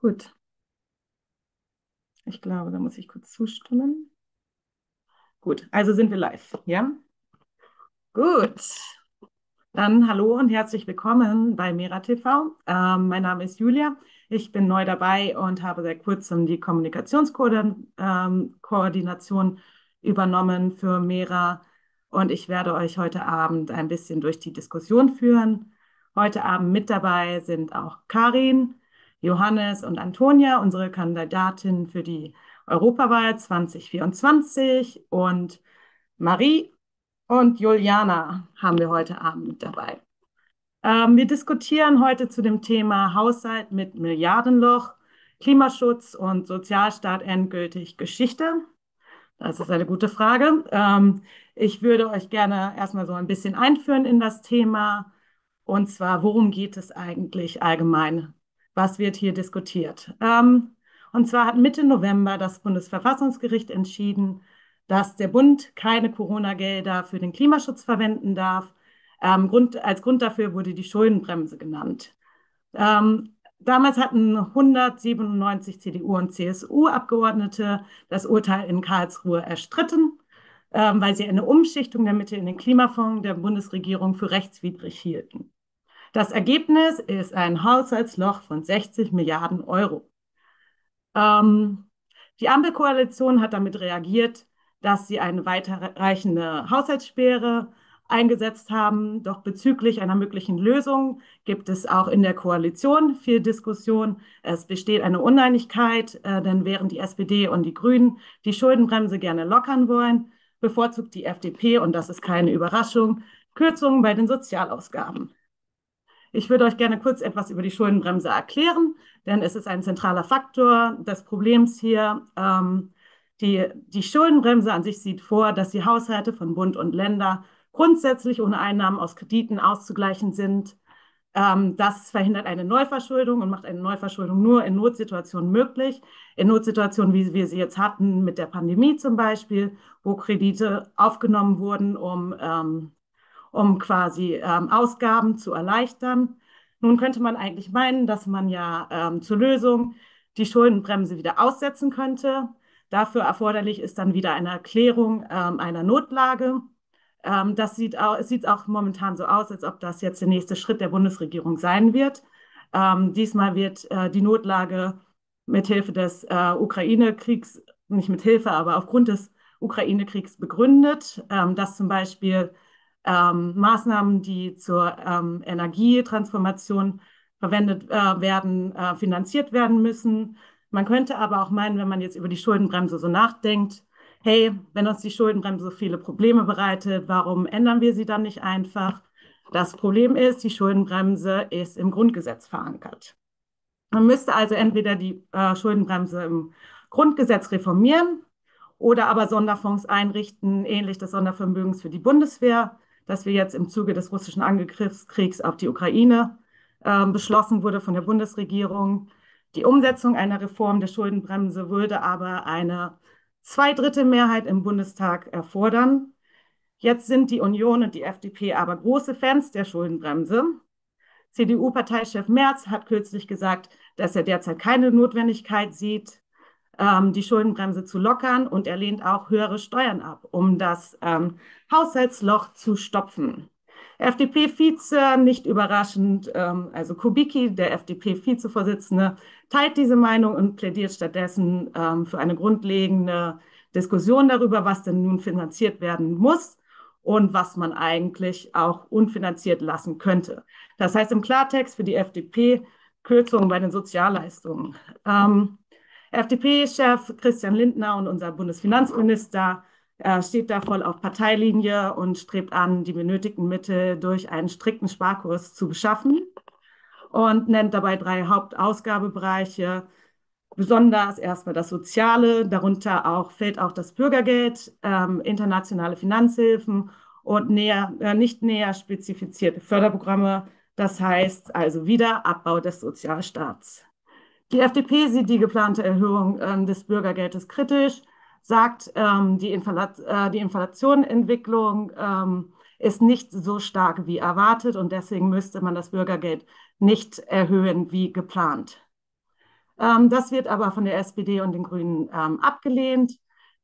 Gut. Ich glaube, da muss ich kurz zustimmen. Gut, also sind wir live, ja? Gut. Dann hallo und herzlich willkommen bei Mera TV. Ähm, mein Name ist Julia. Ich bin neu dabei und habe seit kurzem die Kommunikationskoordination ähm, übernommen für Mera. Und ich werde euch heute Abend ein bisschen durch die Diskussion führen. Heute Abend mit dabei sind auch Karin, Johannes und Antonia, unsere Kandidatin für die Europawahl 2024 und Marie und Juliana haben wir heute Abend dabei. Ähm, wir diskutieren heute zu dem Thema Haushalt mit Milliardenloch, Klimaschutz und Sozialstaat endgültig Geschichte. Das ist eine gute Frage. Ähm, ich würde euch gerne erstmal so ein bisschen einführen in das Thema. Und zwar, worum geht es eigentlich allgemein? Was wird hier diskutiert? Ähm, und zwar hat Mitte November das Bundesverfassungsgericht entschieden, dass der Bund keine Corona-Gelder für den Klimaschutz verwenden darf. Ähm, Grund, als Grund dafür wurde die Schuldenbremse genannt. Ähm, damals hatten 197 CDU und CSU-Abgeordnete das Urteil in Karlsruhe erstritten, ähm, weil sie eine Umschichtung der Mittel in den Klimafonds der Bundesregierung für rechtswidrig hielten. Das Ergebnis ist ein Haushaltsloch von 60 Milliarden Euro. Ähm, die Ampelkoalition hat damit reagiert, dass sie eine weiterreichende Haushaltssperre eingesetzt haben. Doch bezüglich einer möglichen Lösung gibt es auch in der Koalition viel Diskussion. Es besteht eine Uneinigkeit, äh, denn während die SPD und die Grünen die Schuldenbremse gerne lockern wollen, bevorzugt die FDP, und das ist keine Überraschung, Kürzungen bei den Sozialausgaben. Ich würde euch gerne kurz etwas über die Schuldenbremse erklären, denn es ist ein zentraler Faktor des Problems hier. Ähm, die, die Schuldenbremse an sich sieht vor, dass die Haushalte von Bund und Länder grundsätzlich ohne Einnahmen aus Krediten auszugleichen sind. Ähm, das verhindert eine Neuverschuldung und macht eine Neuverschuldung nur in Notsituationen möglich. In Notsituationen, wie wir sie jetzt hatten mit der Pandemie zum Beispiel, wo Kredite aufgenommen wurden, um ähm, um quasi ähm, Ausgaben zu erleichtern. Nun könnte man eigentlich meinen, dass man ja ähm, zur Lösung die Schuldenbremse wieder aussetzen könnte. Dafür erforderlich ist dann wieder eine Erklärung ähm, einer Notlage. Ähm, das sieht auch, es sieht auch momentan so aus, als ob das jetzt der nächste Schritt der Bundesregierung sein wird. Ähm, diesmal wird äh, die Notlage mithilfe des äh, Ukraine-Kriegs, nicht mit Hilfe, aber aufgrund des Ukraine-Kriegs begründet, ähm, dass zum Beispiel ähm, Maßnahmen, die zur ähm, Energietransformation verwendet äh, werden, äh, finanziert werden müssen. Man könnte aber auch meinen, wenn man jetzt über die Schuldenbremse so nachdenkt, hey, wenn uns die Schuldenbremse so viele Probleme bereitet, warum ändern wir sie dann nicht einfach? Das Problem ist, die Schuldenbremse ist im Grundgesetz verankert. Man müsste also entweder die äh, Schuldenbremse im Grundgesetz reformieren oder aber Sonderfonds einrichten, ähnlich des Sondervermögens für die Bundeswehr, das wir jetzt im Zuge des russischen Angriffskriegs auf die Ukraine äh, beschlossen wurde von der Bundesregierung. Die Umsetzung einer Reform der Schuldenbremse würde aber eine Zweidrittelmehrheit im Bundestag erfordern. Jetzt sind die Union und die FDP aber große Fans der Schuldenbremse. CDU-Parteichef Merz hat kürzlich gesagt, dass er derzeit keine Notwendigkeit sieht, ähm, die Schuldenbremse zu lockern und er lehnt auch höhere Steuern ab, um das ähm, Haushaltsloch zu stopfen. FDP-Vize, nicht überraschend, ähm, also Kubicki, der FDP-Vizevorsitzende, teilt diese Meinung und plädiert stattdessen ähm, für eine grundlegende Diskussion darüber, was denn nun finanziert werden muss und was man eigentlich auch unfinanziert lassen könnte. Das heißt im Klartext für die FDP Kürzungen bei den Sozialleistungen. Ähm, FDP-Chef Christian Lindner und unser Bundesfinanzminister er steht da voll auf Parteilinie und strebt an, die benötigten Mittel durch einen strikten Sparkurs zu beschaffen und nennt dabei drei Hauptausgabebereiche. Besonders erstmal das Soziale, darunter auch, fällt auch das Bürgergeld, ähm, internationale Finanzhilfen und näher, äh, nicht näher spezifizierte Förderprogramme. Das heißt also wieder Abbau des Sozialstaats. Die FDP sieht die geplante Erhöhung äh, des Bürgergeldes kritisch sagt, ähm, die, Inflat äh, die Inflationentwicklung ähm, ist nicht so stark wie erwartet und deswegen müsste man das Bürgergeld nicht erhöhen wie geplant. Ähm, das wird aber von der SPD und den Grünen ähm, abgelehnt.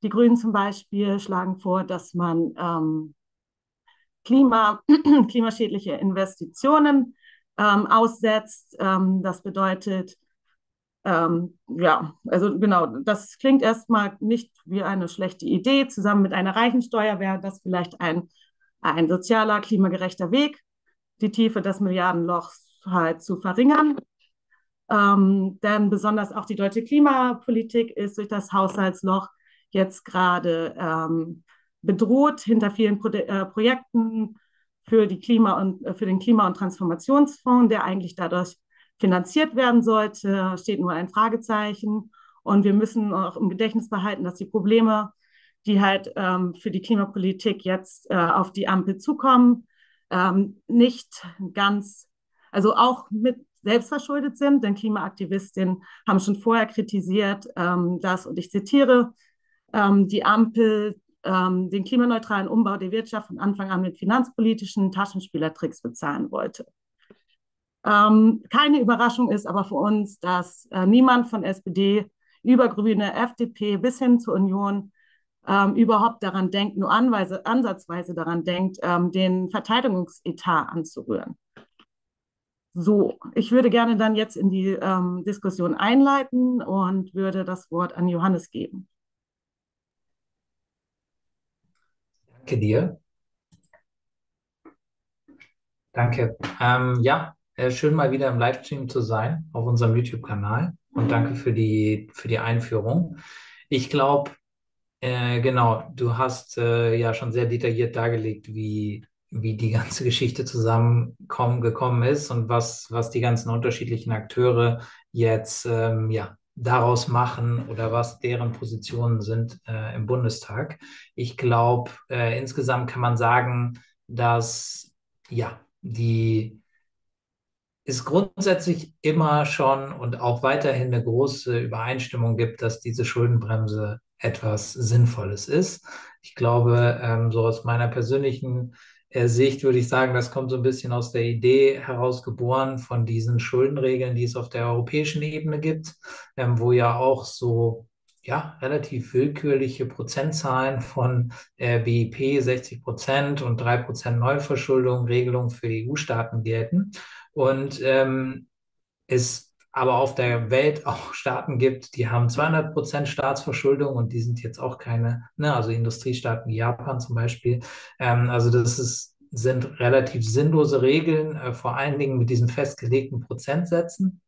Die Grünen zum Beispiel schlagen vor, dass man ähm, Klima, klimaschädliche Investitionen ähm, aussetzt. Das bedeutet, ähm, ja, also genau, das klingt erstmal nicht wie eine schlechte Idee. Zusammen mit einer Reichensteuer wäre das vielleicht ein, ein sozialer, klimagerechter Weg, die Tiefe des Milliardenlochs halt zu verringern. Ähm, denn besonders auch die deutsche Klimapolitik ist durch das Haushaltsloch jetzt gerade ähm, bedroht hinter vielen Pro äh, Projekten für, die Klima und, äh, für den Klima- und Transformationsfonds, der eigentlich dadurch finanziert werden sollte, steht nur ein Fragezeichen. Und wir müssen auch im Gedächtnis behalten, dass die Probleme, die halt ähm, für die Klimapolitik jetzt äh, auf die Ampel zukommen, ähm, nicht ganz, also auch mit selbstverschuldet sind, denn Klimaaktivistinnen haben schon vorher kritisiert, ähm, dass, und ich zitiere, ähm, die Ampel ähm, den klimaneutralen Umbau der Wirtschaft von Anfang an mit finanzpolitischen Taschenspielertricks bezahlen wollte. Ähm, keine Überraschung ist aber für uns, dass äh, niemand von SPD über Grüne, FDP bis hin zur Union ähm, überhaupt daran denkt, nur anweise, ansatzweise daran denkt, ähm, den Verteidigungsetat anzurühren. So, ich würde gerne dann jetzt in die ähm, Diskussion einleiten und würde das Wort an Johannes geben. Danke dir. Danke. Ähm, ja, äh, schön mal wieder im Livestream zu sein auf unserem YouTube-Kanal und danke für die, für die Einführung. Ich glaube, äh, genau, du hast äh, ja schon sehr detailliert dargelegt, wie wie die ganze Geschichte zusammengekommen ist und was, was die ganzen unterschiedlichen Akteure jetzt ähm, ja, daraus machen oder was deren Positionen sind äh, im Bundestag. Ich glaube, äh, insgesamt kann man sagen, dass ja, die es grundsätzlich immer schon und auch weiterhin eine große Übereinstimmung gibt, dass diese Schuldenbremse etwas Sinnvolles ist. Ich glaube, ähm, so aus meiner persönlichen Sicht würde ich sagen, das kommt so ein bisschen aus der Idee herausgeboren von diesen Schuldenregeln, die es auf der europäischen Ebene gibt, ähm, wo ja auch so ja, relativ willkürliche Prozentzahlen von äh, BIP, 60 Prozent und 3 Prozent Neuverschuldung, Regelungen für EU-Staaten gelten. Und ähm, es aber auf der Welt auch Staaten gibt, die haben 200 Prozent Staatsverschuldung und die sind jetzt auch keine, ne, also Industriestaaten wie Japan zum Beispiel. Ähm, also das ist, sind relativ sinnlose Regeln, äh, vor allen Dingen mit diesen festgelegten Prozentsätzen.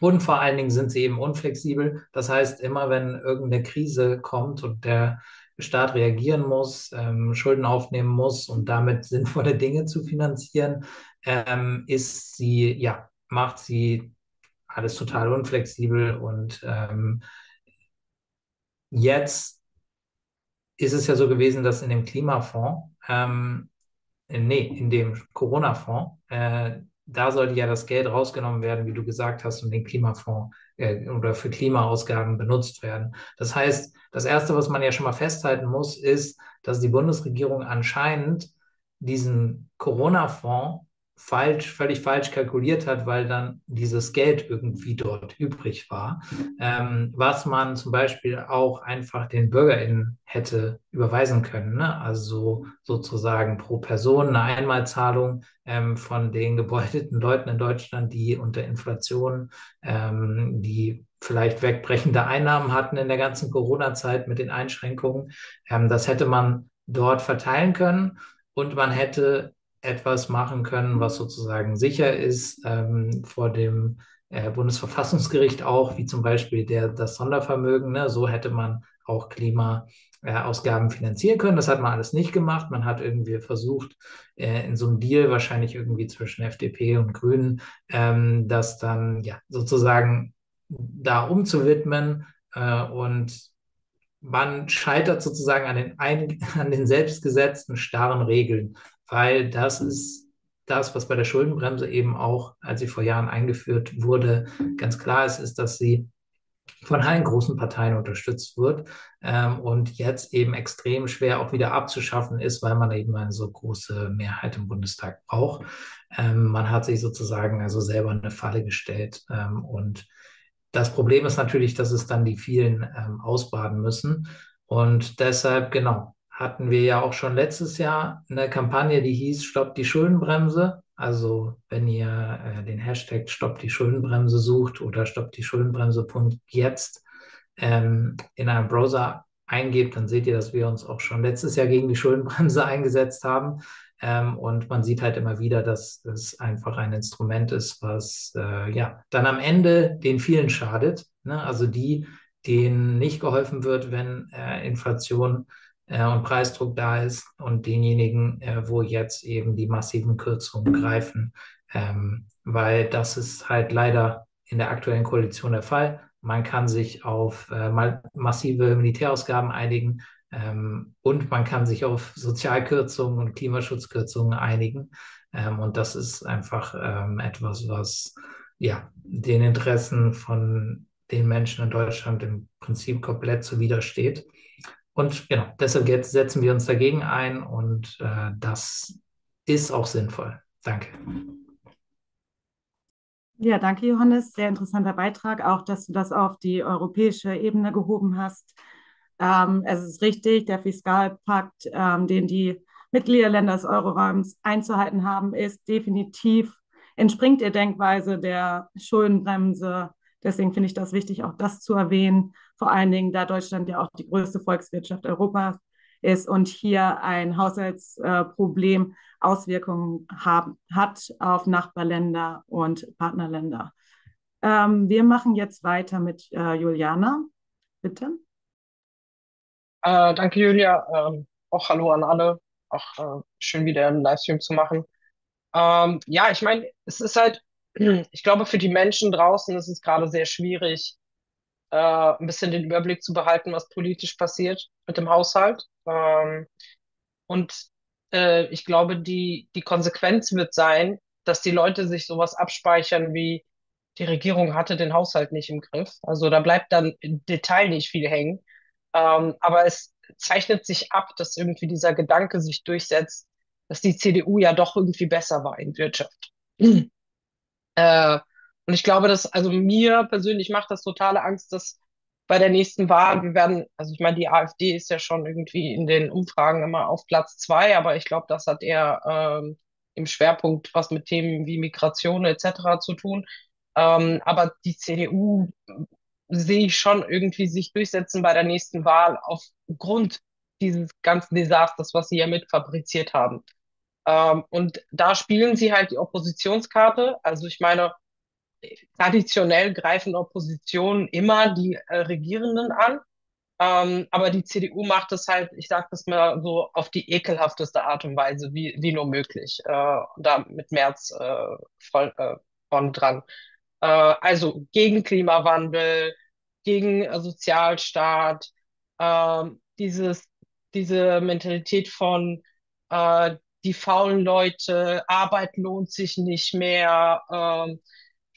Und vor allen Dingen sind sie eben unflexibel. Das heißt, immer wenn irgendeine Krise kommt und der Staat reagieren muss, ähm, Schulden aufnehmen muss und damit sinnvolle Dinge zu finanzieren, ähm, ist sie, ja, macht sie alles total unflexibel und ähm, jetzt ist es ja so gewesen, dass in dem Klimafonds, ähm, nee, in dem Corona-Fonds, äh, da sollte ja das Geld rausgenommen werden, wie du gesagt hast, und den Klimafonds äh, oder für Klimaausgaben benutzt werden. Das heißt, das Erste, was man ja schon mal festhalten muss, ist, dass die Bundesregierung anscheinend diesen Corona-Fonds falsch, völlig falsch kalkuliert hat, weil dann dieses Geld irgendwie dort übrig war, ähm, was man zum Beispiel auch einfach den BürgerInnen hätte überweisen können. Ne? Also sozusagen pro Person eine Einmalzahlung ähm, von den gebeutelten Leuten in Deutschland, die unter Inflation, ähm, die vielleicht wegbrechende Einnahmen hatten in der ganzen Corona-Zeit mit den Einschränkungen. Ähm, das hätte man dort verteilen können und man hätte etwas machen können, was sozusagen sicher ist ähm, vor dem äh, Bundesverfassungsgericht auch, wie zum Beispiel der, das Sondervermögen. Ne? So hätte man auch Klimaausgaben äh, finanzieren können. Das hat man alles nicht gemacht. Man hat irgendwie versucht, äh, in so einem Deal wahrscheinlich irgendwie zwischen FDP und Grünen, ähm, das dann ja sozusagen da umzuwidmen äh, und man scheitert sozusagen an den, ein, an den selbstgesetzten starren Regeln weil das ist das, was bei der Schuldenbremse eben auch, als sie vor Jahren eingeführt wurde, ganz klar ist, ist, dass sie von allen großen Parteien unterstützt wird ähm, und jetzt eben extrem schwer auch wieder abzuschaffen ist, weil man eben eine so große Mehrheit im Bundestag braucht. Ähm, man hat sich sozusagen also selber eine Falle gestellt ähm, und das Problem ist natürlich, dass es dann die vielen ähm, ausbaden müssen. Und deshalb, genau, hatten wir ja auch schon letztes Jahr eine Kampagne, die hieß Stopp die Schuldenbremse. Also wenn ihr äh, den Hashtag Stopp die Schuldenbremse sucht oder Stopp die Schuldenbremse.jetzt ähm, in einem Browser eingebt, dann seht ihr, dass wir uns auch schon letztes Jahr gegen die Schuldenbremse eingesetzt haben. Ähm, und man sieht halt immer wieder, dass es einfach ein Instrument ist, was äh, ja dann am Ende den vielen schadet. Ne? Also die, denen nicht geholfen wird, wenn äh, Inflation äh, und Preisdruck da ist und denjenigen, äh, wo jetzt eben die massiven Kürzungen greifen. Ähm, weil das ist halt leider in der aktuellen Koalition der Fall. Man kann sich auf äh, massive Militärausgaben einigen, ähm, und man kann sich auf Sozialkürzungen und Klimaschutzkürzungen einigen. Ähm, und das ist einfach ähm, etwas, was ja den Interessen von den Menschen in Deutschland im Prinzip komplett zuwidersteht. Und genau, deshalb setzen wir uns dagegen ein und äh, das ist auch sinnvoll. Danke. Ja, danke, Johannes. Sehr interessanter Beitrag, auch dass du das auf die europäische Ebene gehoben hast. Ähm, es ist richtig, der Fiskalpakt, ähm, den die Mitgliederländer des Euroraums einzuhalten haben, ist definitiv, entspringt der Denkweise der Schuldenbremse. Deswegen finde ich das wichtig, auch das zu erwähnen. Vor allen Dingen, da Deutschland ja auch die größte Volkswirtschaft Europas ist und hier ein Haushaltsproblem Auswirkungen haben, hat auf Nachbarländer und Partnerländer. Ähm, wir machen jetzt weiter mit äh, Juliana. Bitte. Äh, danke, Julia. Ähm, auch hallo an alle. Auch äh, schön wieder einen Livestream zu machen. Ähm, ja, ich meine, es ist halt, ich glaube, für die Menschen draußen ist es gerade sehr schwierig, äh, ein bisschen den Überblick zu behalten, was politisch passiert mit dem Haushalt. Ähm, und äh, ich glaube, die, die Konsequenz wird sein, dass die Leute sich sowas abspeichern wie, die Regierung hatte den Haushalt nicht im Griff. Also da bleibt dann im Detail nicht viel hängen. Ähm, aber es zeichnet sich ab, dass irgendwie dieser Gedanke sich durchsetzt, dass die CDU ja doch irgendwie besser war in Wirtschaft. äh, und ich glaube, dass, also mir persönlich macht das totale Angst, dass bei der nächsten Wahl, wir werden, also ich meine, die AfD ist ja schon irgendwie in den Umfragen immer auf Platz zwei, aber ich glaube, das hat eher ähm, im Schwerpunkt was mit Themen wie Migration etc. zu tun. Ähm, aber die CDU sehe ich schon irgendwie sich durchsetzen bei der nächsten Wahl aufgrund dieses ganzen Desasters, was sie ja mit fabriziert haben. Ähm, und da spielen sie halt die Oppositionskarte. Also ich meine, traditionell greifen Oppositionen immer die äh, Regierenden an. Ähm, aber die CDU macht es halt, ich sage das mal so, auf die ekelhafteste Art und Weise, wie, wie nur möglich. Äh, da mit März äh, voll, äh, vorn dran. Äh, also gegen Klimawandel, gegen äh, Sozialstaat, äh, dieses, diese Mentalität von äh, die faulen Leute, Arbeit lohnt sich nicht mehr, äh,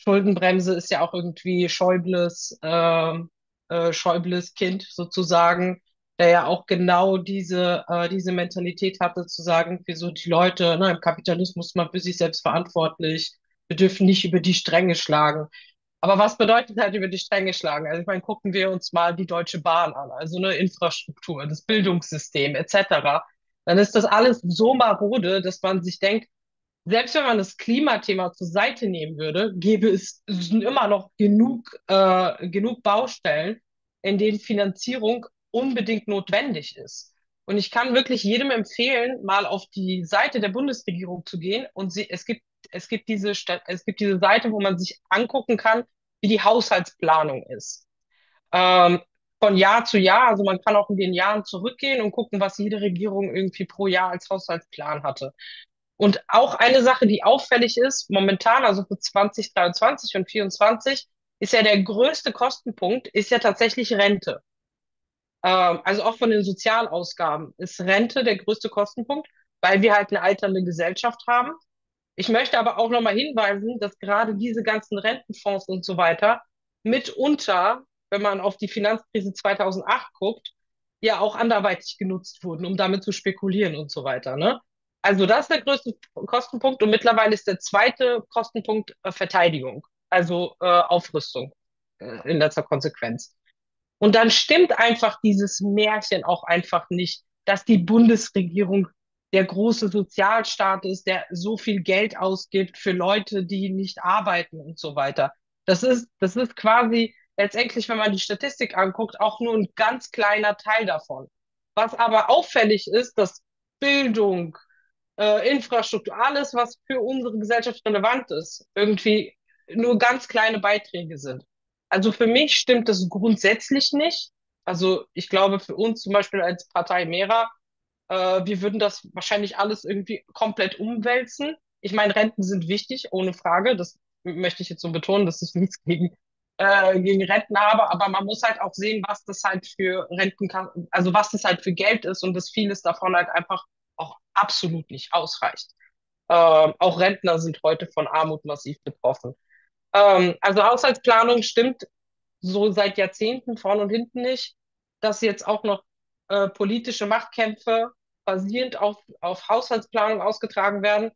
Schuldenbremse ist ja auch irgendwie Schäubles, äh, äh, Schäubles Kind sozusagen, der ja auch genau diese, äh, diese Mentalität hatte, zu sagen, wieso die Leute, ne, im Kapitalismus man für sich selbst verantwortlich, wir dürfen nicht über die Stränge schlagen. Aber was bedeutet halt über die Stränge schlagen? Also ich meine, gucken wir uns mal die Deutsche Bahn an, also eine Infrastruktur, das Bildungssystem etc. Dann ist das alles so marode, dass man sich denkt, selbst wenn man das Klimathema zur Seite nehmen würde, gäbe es immer noch genug, äh, genug Baustellen, in denen Finanzierung unbedingt notwendig ist. Und ich kann wirklich jedem empfehlen, mal auf die Seite der Bundesregierung zu gehen und sie, es gibt es gibt diese, es gibt diese Seite, wo man sich angucken kann, wie die Haushaltsplanung ist. Ähm, von Jahr zu Jahr, also man kann auch in den Jahren zurückgehen und gucken, was jede Regierung irgendwie pro Jahr als Haushaltsplan hatte. Und auch eine Sache, die auffällig ist, momentan, also für 2023 und 2024, ist ja der größte Kostenpunkt, ist ja tatsächlich Rente. Ähm, also auch von den Sozialausgaben ist Rente der größte Kostenpunkt, weil wir halt eine alternde Gesellschaft haben ich möchte aber auch nochmal hinweisen, dass gerade diese ganzen Rentenfonds und so weiter mitunter, wenn man auf die Finanzkrise 2008 guckt, ja auch anderweitig genutzt wurden, um damit zu spekulieren und so weiter. Ne? Also das ist der größte Kostenpunkt und mittlerweile ist der zweite Kostenpunkt äh, Verteidigung, also äh, Aufrüstung. äh, in letzter Konsequenz. Und dann stimmt einfach dieses Märchen auch einfach nicht, dass die Bundesregierung der große Sozialstaat ist, der so viel Geld ausgibt für Leute, die nicht arbeiten und so weiter. Das ist, das ist quasi letztendlich, wenn man die Statistik anguckt, auch nur ein ganz kleiner Teil davon. Was aber auffällig ist, dass Bildung, äh, Infrastruktur, alles, was für unsere Gesellschaft relevant ist, irgendwie nur ganz kleine Beiträge sind. Also für mich stimmt das grundsätzlich nicht. Also ich glaube, für uns zum Beispiel als Partei Mera, äh, wir würden das wahrscheinlich alles irgendwie komplett umwälzen. Ich meine, Renten sind wichtig, ohne Frage. Das möchte ich jetzt so betonen, dass ich nichts gegen, äh, gegen Renten habe, aber man muss halt auch sehen, was das halt für Renten also was das halt für Geld ist und dass vieles davon halt einfach absolut nicht ausreicht. Ähm, auch Rentner sind heute von Armut massiv betroffen. Ähm, also Haushaltsplanung stimmt so seit Jahrzehnten vorn und hinten nicht, dass jetzt auch noch äh, politische Machtkämpfe basierend auf, auf Haushaltsplanung ausgetragen werden.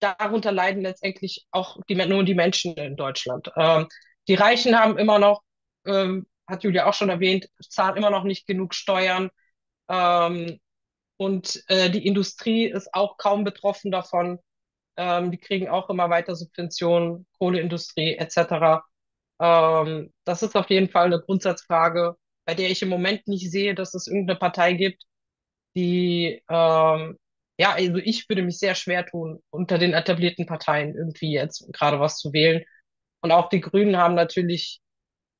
Darunter leiden letztendlich auch die, nur die Menschen in Deutschland. Ähm, die Reichen haben immer noch, ähm, hat Julia auch schon erwähnt, zahlen immer noch nicht genug Steuern. Ähm, und äh, die Industrie ist auch kaum betroffen davon. Ähm, die kriegen auch immer weiter Subventionen, Kohleindustrie etc. Ähm, das ist auf jeden Fall eine Grundsatzfrage, bei der ich im Moment nicht sehe, dass es irgendeine Partei gibt, die, ähm, ja, also ich würde mich sehr schwer tun, unter den etablierten Parteien irgendwie jetzt gerade was zu wählen. Und auch die Grünen haben natürlich,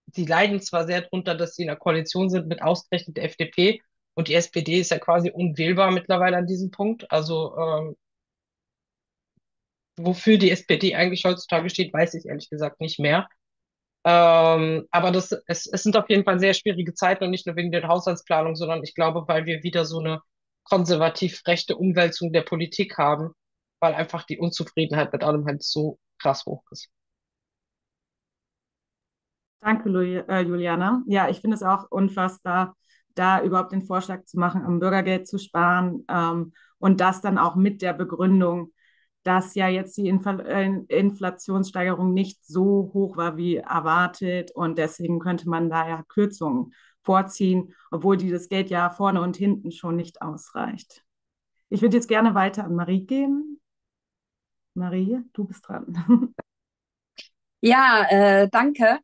die leiden zwar sehr drunter, dass sie in der Koalition sind mit ausgerechnet der FDP, und die SPD ist ja quasi unwählbar mittlerweile an diesem Punkt. Also ähm, wofür die SPD eigentlich heutzutage steht, weiß ich ehrlich gesagt nicht mehr. Ähm, aber das, es, es sind auf jeden Fall sehr schwierige Zeiten und nicht nur wegen der Haushaltsplanung, sondern ich glaube, weil wir wieder so eine konservativ rechte Umwälzung der Politik haben, weil einfach die Unzufriedenheit mit allem halt so krass hoch ist. Danke, äh, Juliana. Ja, ich finde es auch unfassbar, da überhaupt den Vorschlag zu machen, am Bürgergeld zu sparen ähm, und das dann auch mit der Begründung, dass ja jetzt die Infl äh, Inflationssteigerung nicht so hoch war wie erwartet und deswegen könnte man da ja Kürzungen vorziehen, obwohl dieses Geld ja vorne und hinten schon nicht ausreicht. Ich würde jetzt gerne weiter an Marie geben. Marie, du bist dran. Ja, äh, danke.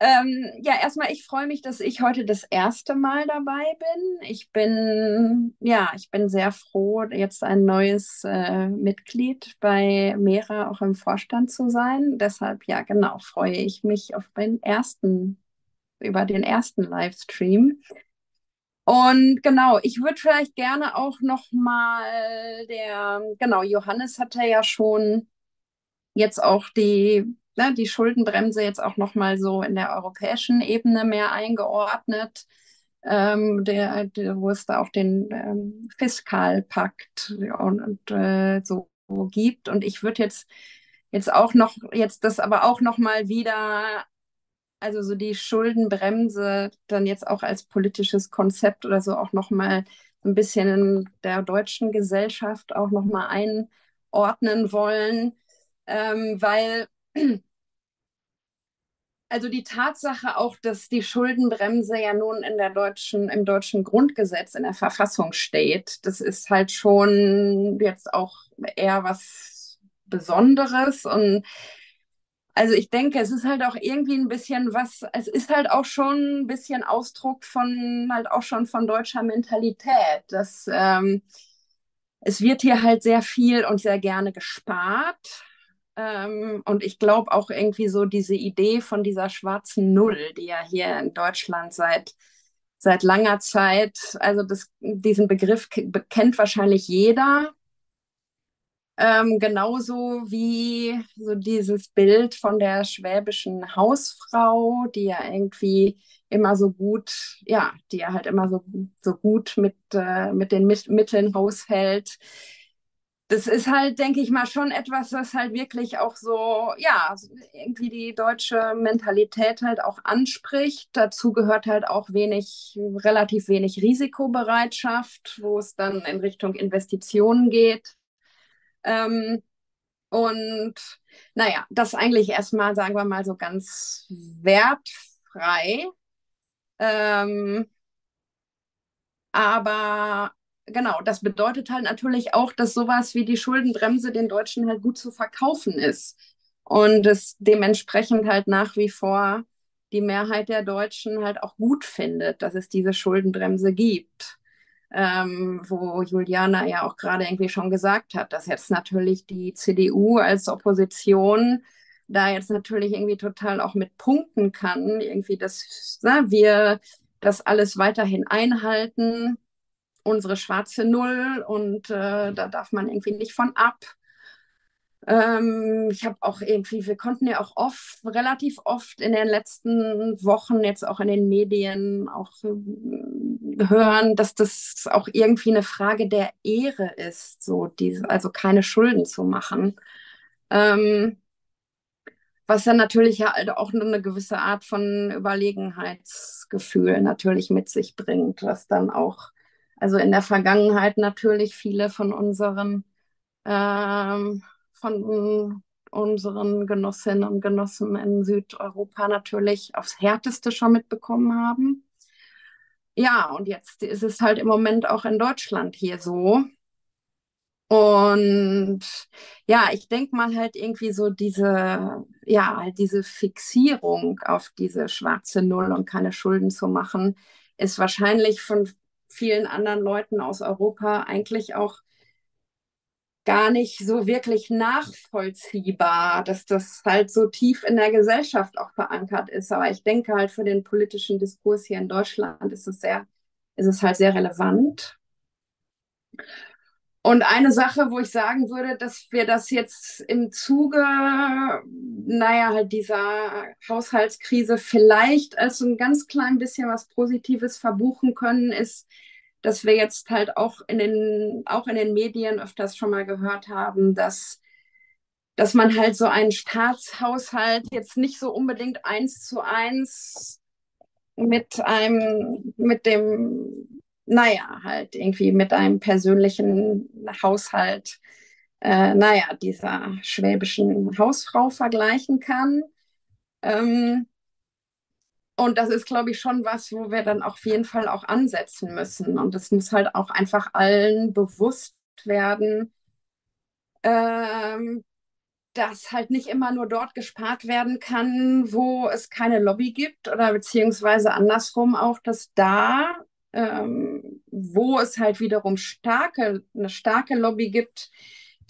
Ähm, ja, erstmal, ich freue mich, dass ich heute das erste Mal dabei bin. Ich bin, ja, ich bin sehr froh, jetzt ein neues äh, Mitglied bei Mera auch im Vorstand zu sein. Deshalb, ja, genau, freue ich mich auf den ersten, über den ersten Livestream. Und genau, ich würde vielleicht gerne auch noch mal der, genau, Johannes hatte ja schon jetzt auch die ne, die Schuldenbremse jetzt auch nochmal so in der europäischen Ebene mehr eingeordnet, ähm, der, der, wo es da auch den ähm, Fiskalpakt und, und äh, so gibt. Und ich würde jetzt, jetzt auch noch, jetzt das aber auch nochmal wieder also so die Schuldenbremse dann jetzt auch als politisches Konzept oder so auch nochmal ein bisschen in der deutschen Gesellschaft auch nochmal einordnen wollen, ähm, weil also die Tatsache auch, dass die Schuldenbremse ja nun in der deutschen, im deutschen Grundgesetz, in der Verfassung steht, das ist halt schon jetzt auch eher was Besonderes. Und also ich denke, es ist halt auch irgendwie ein bisschen was, es ist halt auch schon ein bisschen Ausdruck von, halt auch schon von deutscher Mentalität. Dass, ähm, es wird hier halt sehr viel und sehr gerne gespart ähm, und ich glaube auch irgendwie so diese Idee von dieser schwarzen Null, die ja hier in Deutschland seit, seit langer Zeit, also das, diesen Begriff kennt wahrscheinlich jeder. Ähm, genauso wie so dieses Bild von der schwäbischen Hausfrau, die ja irgendwie immer so gut, ja, die ja halt immer so, so gut mit, äh, mit den Mitteln haushält das ist halt, denke ich mal, schon etwas, was halt wirklich auch so, ja, irgendwie die deutsche Mentalität halt auch anspricht. Dazu gehört halt auch wenig, relativ wenig Risikobereitschaft, wo es dann in Richtung Investitionen geht. Ähm, und naja, das eigentlich erstmal, sagen wir mal, so ganz wertfrei. Ähm, aber genau, das bedeutet halt natürlich auch, dass sowas wie die Schuldenbremse den Deutschen halt gut zu verkaufen ist. Und es dementsprechend halt nach wie vor die Mehrheit der Deutschen halt auch gut findet, dass es diese Schuldenbremse gibt. Ähm, wo Juliana ja auch gerade irgendwie schon gesagt hat, dass jetzt natürlich die CDU als Opposition da jetzt natürlich irgendwie total auch mit punkten kann, irgendwie, dass na, wir das alles weiterhin einhalten, unsere schwarze Null und äh, da darf man irgendwie nicht von ab. Ähm, ich habe auch irgendwie, wir konnten ja auch oft, relativ oft in den letzten Wochen, jetzt auch in den Medien, auch äh, hören, dass das auch irgendwie eine Frage der Ehre ist, so diese, also keine Schulden zu machen. Ähm, was dann natürlich ja halt auch eine gewisse Art von Überlegenheitsgefühl natürlich mit sich bringt, was dann auch, also in der Vergangenheit natürlich viele von unseren, ähm, von unseren Genossinnen und Genossen in Südeuropa natürlich aufs Härteste schon mitbekommen haben. Ja, und jetzt ist es halt im Moment auch in Deutschland hier so, und ja, ich denke mal halt irgendwie so diese, ja, halt diese Fixierung auf diese schwarze Null und keine Schulden zu machen, ist wahrscheinlich von vielen anderen Leuten aus Europa eigentlich auch gar nicht so wirklich nachvollziehbar, dass das halt so tief in der Gesellschaft auch verankert ist. Aber ich denke halt für den politischen Diskurs hier in Deutschland ist es sehr, ist es halt sehr relevant. Und eine Sache, wo ich sagen würde, dass wir das jetzt im Zuge, naja, halt dieser Haushaltskrise vielleicht als so ein ganz klein bisschen was Positives verbuchen können, ist, dass wir jetzt halt auch in den, auch in den Medien öfters schon mal gehört haben, dass, dass man halt so einen Staatshaushalt jetzt nicht so unbedingt eins zu eins mit einem, mit dem naja, halt irgendwie mit einem persönlichen Haushalt, äh, naja, dieser schwäbischen Hausfrau vergleichen kann. Ähm, und das ist, glaube ich, schon was, wo wir dann auf jeden Fall auch ansetzen müssen. Und es muss halt auch einfach allen bewusst werden, ähm, dass halt nicht immer nur dort gespart werden kann, wo es keine Lobby gibt oder beziehungsweise andersrum auch, dass da ähm, wo es halt wiederum starke, eine starke Lobby gibt,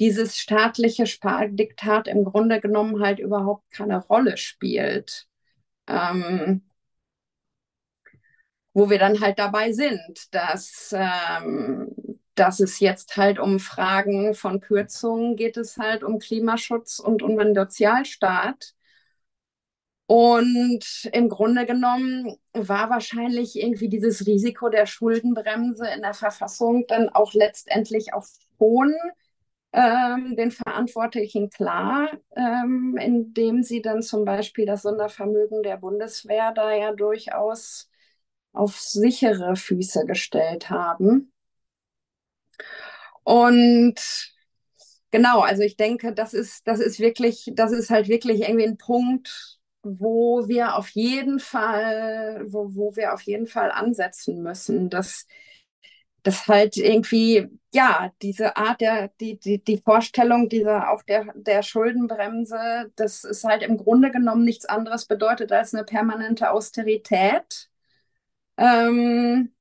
dieses staatliche Spardiktat im Grunde genommen halt überhaupt keine Rolle spielt. Ähm, wo wir dann halt dabei sind, dass, ähm, dass es jetzt halt um Fragen von Kürzungen geht, es halt um Klimaschutz und um den Sozialstaat. Und im Grunde genommen war wahrscheinlich irgendwie dieses Risiko der Schuldenbremse in der Verfassung dann auch letztendlich auch schon ähm, den Verantwortlichen klar, ähm, indem sie dann zum Beispiel das Sondervermögen der Bundeswehr da ja durchaus auf sichere Füße gestellt haben. Und genau, also ich denke, das ist, das ist wirklich, das ist halt wirklich irgendwie ein Punkt, wo wir auf jeden Fall, wo, wo wir auf jeden Fall ansetzen müssen, dass das halt irgendwie, ja, diese Art der, die, die, die Vorstellung dieser auch der, der Schuldenbremse, das ist halt im Grunde genommen nichts anderes bedeutet als eine permanente Austerität. Ähm,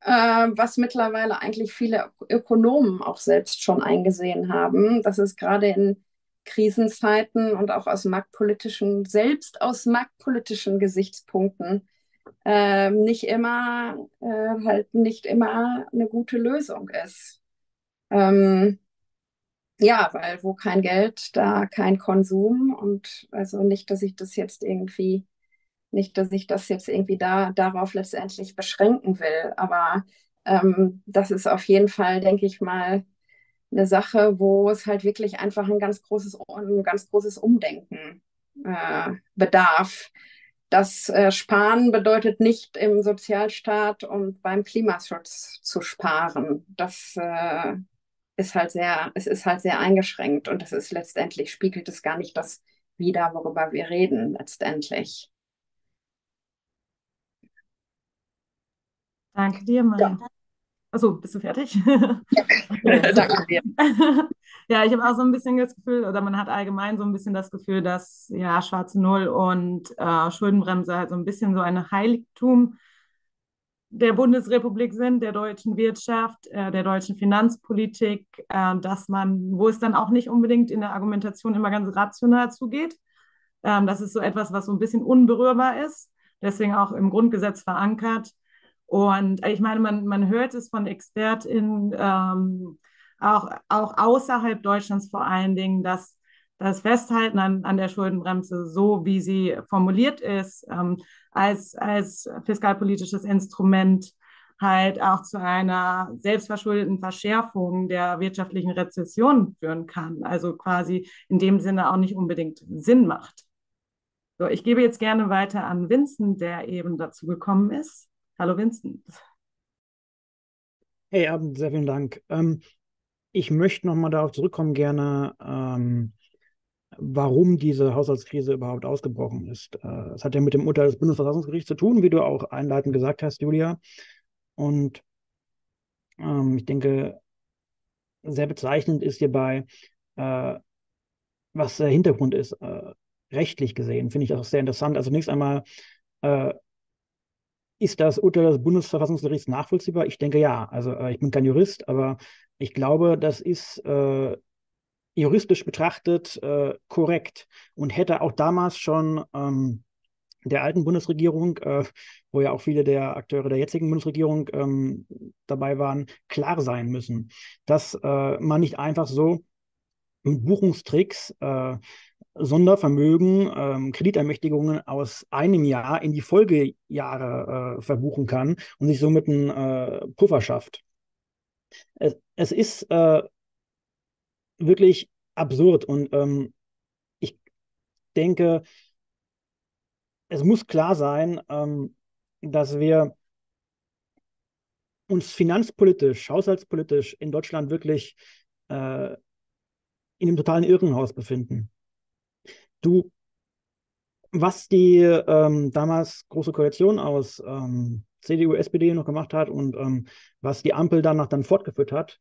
äh, was mittlerweile eigentlich viele Ökonomen auch selbst schon eingesehen haben, dass es gerade in Krisenzeiten und auch aus marktpolitischen, selbst aus marktpolitischen Gesichtspunkten äh, nicht immer, äh, halt nicht immer eine gute Lösung ist. Ähm, ja, weil wo kein Geld, da kein Konsum und also nicht, dass ich das jetzt irgendwie, nicht, dass ich das jetzt irgendwie da darauf letztendlich beschränken will, aber ähm, das ist auf jeden Fall, denke ich mal, eine Sache, wo es halt wirklich einfach ein ganz großes, ein ganz großes Umdenken äh, bedarf. Das äh, Sparen bedeutet nicht im Sozialstaat und beim Klimaschutz zu sparen. Das, äh, ist halt sehr, es ist halt sehr eingeschränkt und das ist letztendlich, spiegelt es gar nicht das wider, worüber wir reden, letztendlich. Danke dir, Maria. Ja. Achso, bist du fertig? Ja. Danke dir. ja, ich habe auch so ein bisschen das Gefühl, oder man hat allgemein so ein bisschen das Gefühl, dass ja Schwarze Null und äh, Schuldenbremse halt so ein bisschen so ein Heiligtum der Bundesrepublik sind, der deutschen Wirtschaft, äh, der deutschen Finanzpolitik, äh, dass man, wo es dann auch nicht unbedingt in der Argumentation immer ganz rational zugeht. Ähm, das ist so etwas, was so ein bisschen unberührbar ist, deswegen auch im Grundgesetz verankert. Und ich meine, man, man hört es von ExpertInnen, ähm, auch, auch außerhalb Deutschlands vor allen Dingen, dass das Festhalten an, an der Schuldenbremse, so wie sie formuliert ist, ähm, als, als fiskalpolitisches Instrument halt auch zu einer selbstverschuldeten Verschärfung der wirtschaftlichen Rezession führen kann. Also quasi in dem Sinne auch nicht unbedingt Sinn macht. So, ich gebe jetzt gerne weiter an Vincent, der eben dazu gekommen ist. Hallo Vincent. Hey Abend, sehr vielen Dank. Ähm, ich möchte nochmal darauf zurückkommen, gerne, ähm, warum diese Haushaltskrise überhaupt ausgebrochen ist. Äh, hat ja mit dem Urteil des Bundesverfassungsgerichts zu tun, wie du auch einleitend gesagt hast, Julia. Und ähm, ich denke, sehr bezeichnend ist hierbei, äh, was der Hintergrund ist, äh, rechtlich gesehen, finde ich auch sehr interessant. Also zunächst einmal, äh, ist das Urteil des Bundesverfassungsgerichts nachvollziehbar? Ich denke ja. Also äh, ich bin kein Jurist, aber ich glaube, das ist äh, juristisch betrachtet äh, korrekt und hätte auch damals schon ähm, der alten Bundesregierung, äh, wo ja auch viele der Akteure der jetzigen Bundesregierung ähm, dabei waren, klar sein müssen, dass äh, man nicht einfach so Buchungstricks äh, Sondervermögen, ähm, Kreditermächtigungen aus einem Jahr in die Folgejahre äh, verbuchen kann und sich somit einen äh, Puffer schafft. Es, es ist äh, wirklich absurd. Und ähm, ich denke, es muss klar sein, ähm, dass wir uns finanzpolitisch, haushaltspolitisch in Deutschland wirklich äh, in einem totalen Irrenhaus befinden. Du, was die ähm, damals große Koalition aus ähm, CDU, SPD noch gemacht hat und ähm, was die Ampel danach dann fortgeführt hat,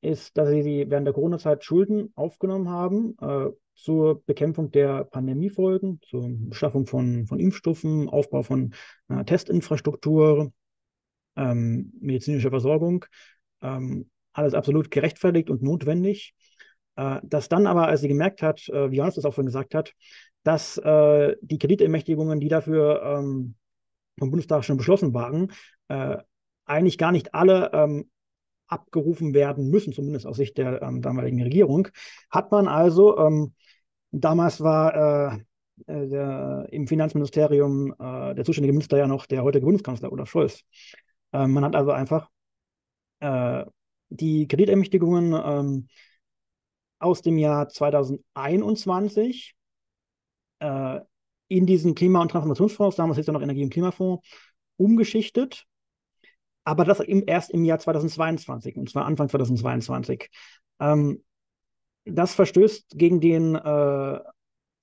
ist, dass sie während der Corona-Zeit Schulden aufgenommen haben äh, zur Bekämpfung der Pandemiefolgen, zur Beschaffung von, von Impfstoffen, Aufbau von äh, Testinfrastruktur, ähm, medizinischer Versorgung. Ähm, alles absolut gerechtfertigt und notwendig. Äh, dass dann aber, als sie gemerkt hat, äh, wie Johannes das auch vorhin gesagt hat, dass äh, die Kreditermächtigungen, die dafür ähm, vom Bundestag schon beschlossen waren, eigentlich gar nicht alle ähm, abgerufen werden müssen, zumindest aus Sicht der ähm, damaligen Regierung, hat man also, ähm, damals war äh, der, im Finanzministerium äh, der zuständige Minister ja noch der heutige Bundeskanzler Olaf Scholz. Ähm, man hat also einfach äh, die Kreditermächtigungen ähm, aus dem Jahr 2021 äh, in diesen Klima- und Transformationsfonds, damals ist ja noch Energie- und Klimafonds, umgeschichtet aber das im, erst im Jahr 2022, und zwar Anfang 2022. Ähm, das verstößt gegen den äh,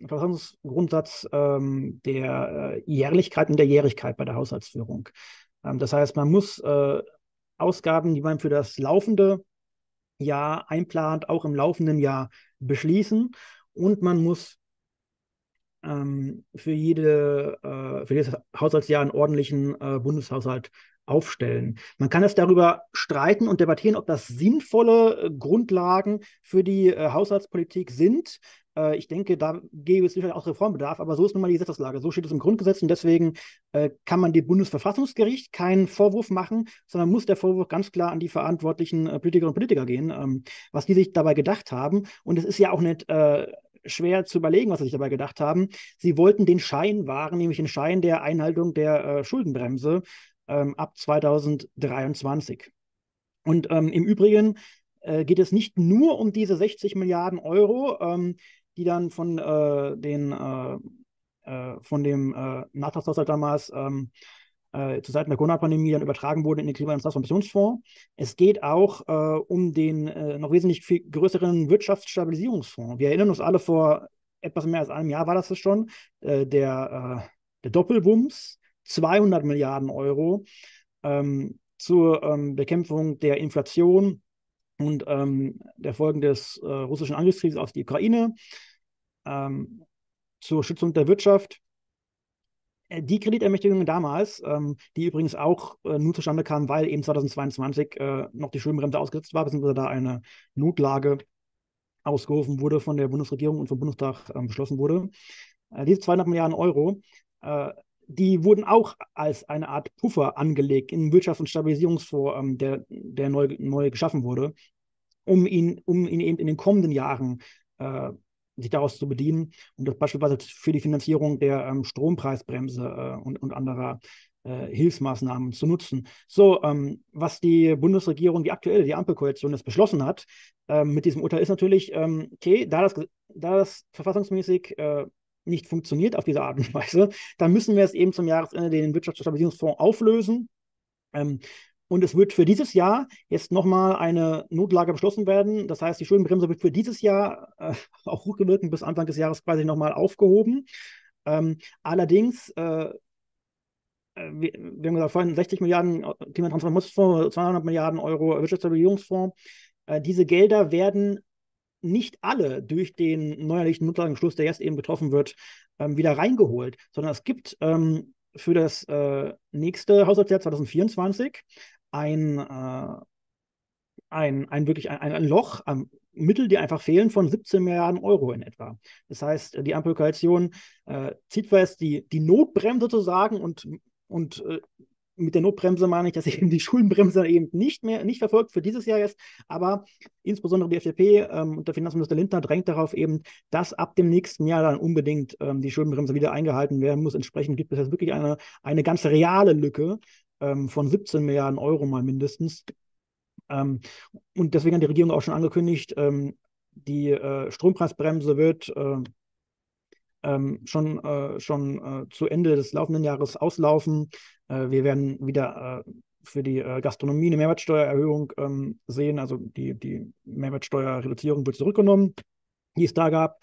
Verfassungsgrundsatz ähm, der äh, Jährlichkeit und der Jährigkeit bei der Haushaltsführung. Ähm, das heißt, man muss äh, Ausgaben, die man für das laufende Jahr einplant, auch im laufenden Jahr beschließen. Und man muss ähm, für, jede, äh, für jedes Haushaltsjahr einen ordentlichen äh, Bundeshaushalt aufstellen. Man kann es darüber streiten und debattieren, ob das sinnvolle äh, Grundlagen für die äh, Haushaltspolitik sind. Äh, ich denke, da gäbe es sicher auch Reformbedarf, aber so ist nun mal die Gesetzeslage. So steht es im Grundgesetz und deswegen äh, kann man dem Bundesverfassungsgericht keinen Vorwurf machen, sondern muss der Vorwurf ganz klar an die verantwortlichen äh, Politikerinnen und Politiker gehen, ähm, was die sich dabei gedacht haben. Und es ist ja auch nicht äh, schwer zu überlegen, was sie sich dabei gedacht haben. Sie wollten den Schein wahren, nämlich den Schein der Einhaltung der äh, Schuldenbremse ähm, ab 2023. Und ähm, im Übrigen äh, geht es nicht nur um diese 60 Milliarden Euro, ähm, die dann von, äh, den, äh, äh von dem äh, Nachtragshaushalt damals ähm, äh, zu Zeiten der Corona-Pandemie dann übertragen wurden in den Klima- und Transformationsfonds. Es geht auch äh, um den äh, noch wesentlich viel größeren Wirtschaftsstabilisierungsfonds. Wir erinnern uns alle, vor etwas mehr als einem Jahr war das schon, äh, der, äh, der Doppelwumms, 200 Milliarden Euro ähm, zur ähm, Bekämpfung der Inflation und ähm, der Folgen des äh, russischen Angriffskrieges auf die Ukraine, ähm, zur Schützung der Wirtschaft äh, die Kreditermächtigungen damals, ähm, die übrigens auch äh, nur zustande kamen, weil eben 2022 äh, noch die Schuldenbremse ausgesetzt war, beziehungsweise da eine Notlage ausgerufen wurde von der Bundesregierung und vom Bundestag äh, beschlossen wurde. Äh, diese 200 Milliarden Euro, die wurden auch als eine Art Puffer angelegt in Wirtschafts- und Stabilisierungsfonds, ähm, der, der neu, neu geschaffen wurde, um ihn, um ihn eben in den kommenden Jahren sich daraus zu bedienen und das beispielsweise für die Finanzierung der ähm, Strompreisbremse äh, und, und anderer äh, Hilfsmaßnahmen zu nutzen. So, ähm, was die Bundesregierung, die aktuelle, die Ampelkoalition jetzt beschlossen hat ähm, mit diesem Urteil, ist natürlich, ähm, okay, da das, da das verfassungsmäßig äh, nicht funktioniert auf diese Art und Weise, dann müssen wir es eben zum Jahresende den Wirtschaftsstabilisierungsfonds auflösen. Ähm, und es wird für dieses Jahr jetzt nochmal eine Notlage beschlossen werden. Das heißt, die Schuldenbremse wird für dieses Jahr äh, auch rückwirkend bis Anfang des Jahres quasi nochmal aufgehoben. Ähm, allerdings, äh, äh wir, wir, haben gesagt, vorhin 60 Milliarden äh, Klimatransformationsfonds, 200 Milliarden Euro Wirtschaftsstabilisierungsfonds. Äh, diese Gelder werden nicht alle durch den neuerlichen Notlagenschluss, der jetzt eben betroffen wird, ähm, wieder reingeholt, sondern es gibt ähm, für das äh, nächste Haushaltsjahr 2024 ein, äh, ein, ein wirklich ein, ein Loch an Mittel, die einfach fehlen, von 17 Milliarden Euro in etwa. Das heißt, die Ampelkoalition äh, zieht fest die, die Notbremse sozusagen und, und äh, mit der Notbremse meine ich, dass eben die Schuldenbremse eben nicht mehr nicht verfolgt für dieses Jahr jetzt, aber insbesondere die FDP ähm, und der Finanzminister Lindner drängt darauf eben, dass ab dem nächsten Jahr dann unbedingt ähm, die Schuldenbremse wieder eingehalten werden muss. Entsprechend gibt es jetzt wirklich eine, eine ganz reale Lücke ähm, von 17 Milliarden Euro mal mindestens. Ähm, und deswegen hat die Regierung auch schon angekündigt, ähm, die äh, Strompreisbremse wird äh, ähm, schon, äh, schon äh, zu Ende des laufenden Jahres auslaufen. Äh, wir werden wieder äh, für die äh, Gastronomie eine Mehrwertsteuererhöhung ähm, sehen. Also die, die Mehrwertsteuerreduzierung wird zurückgenommen, die es da gab.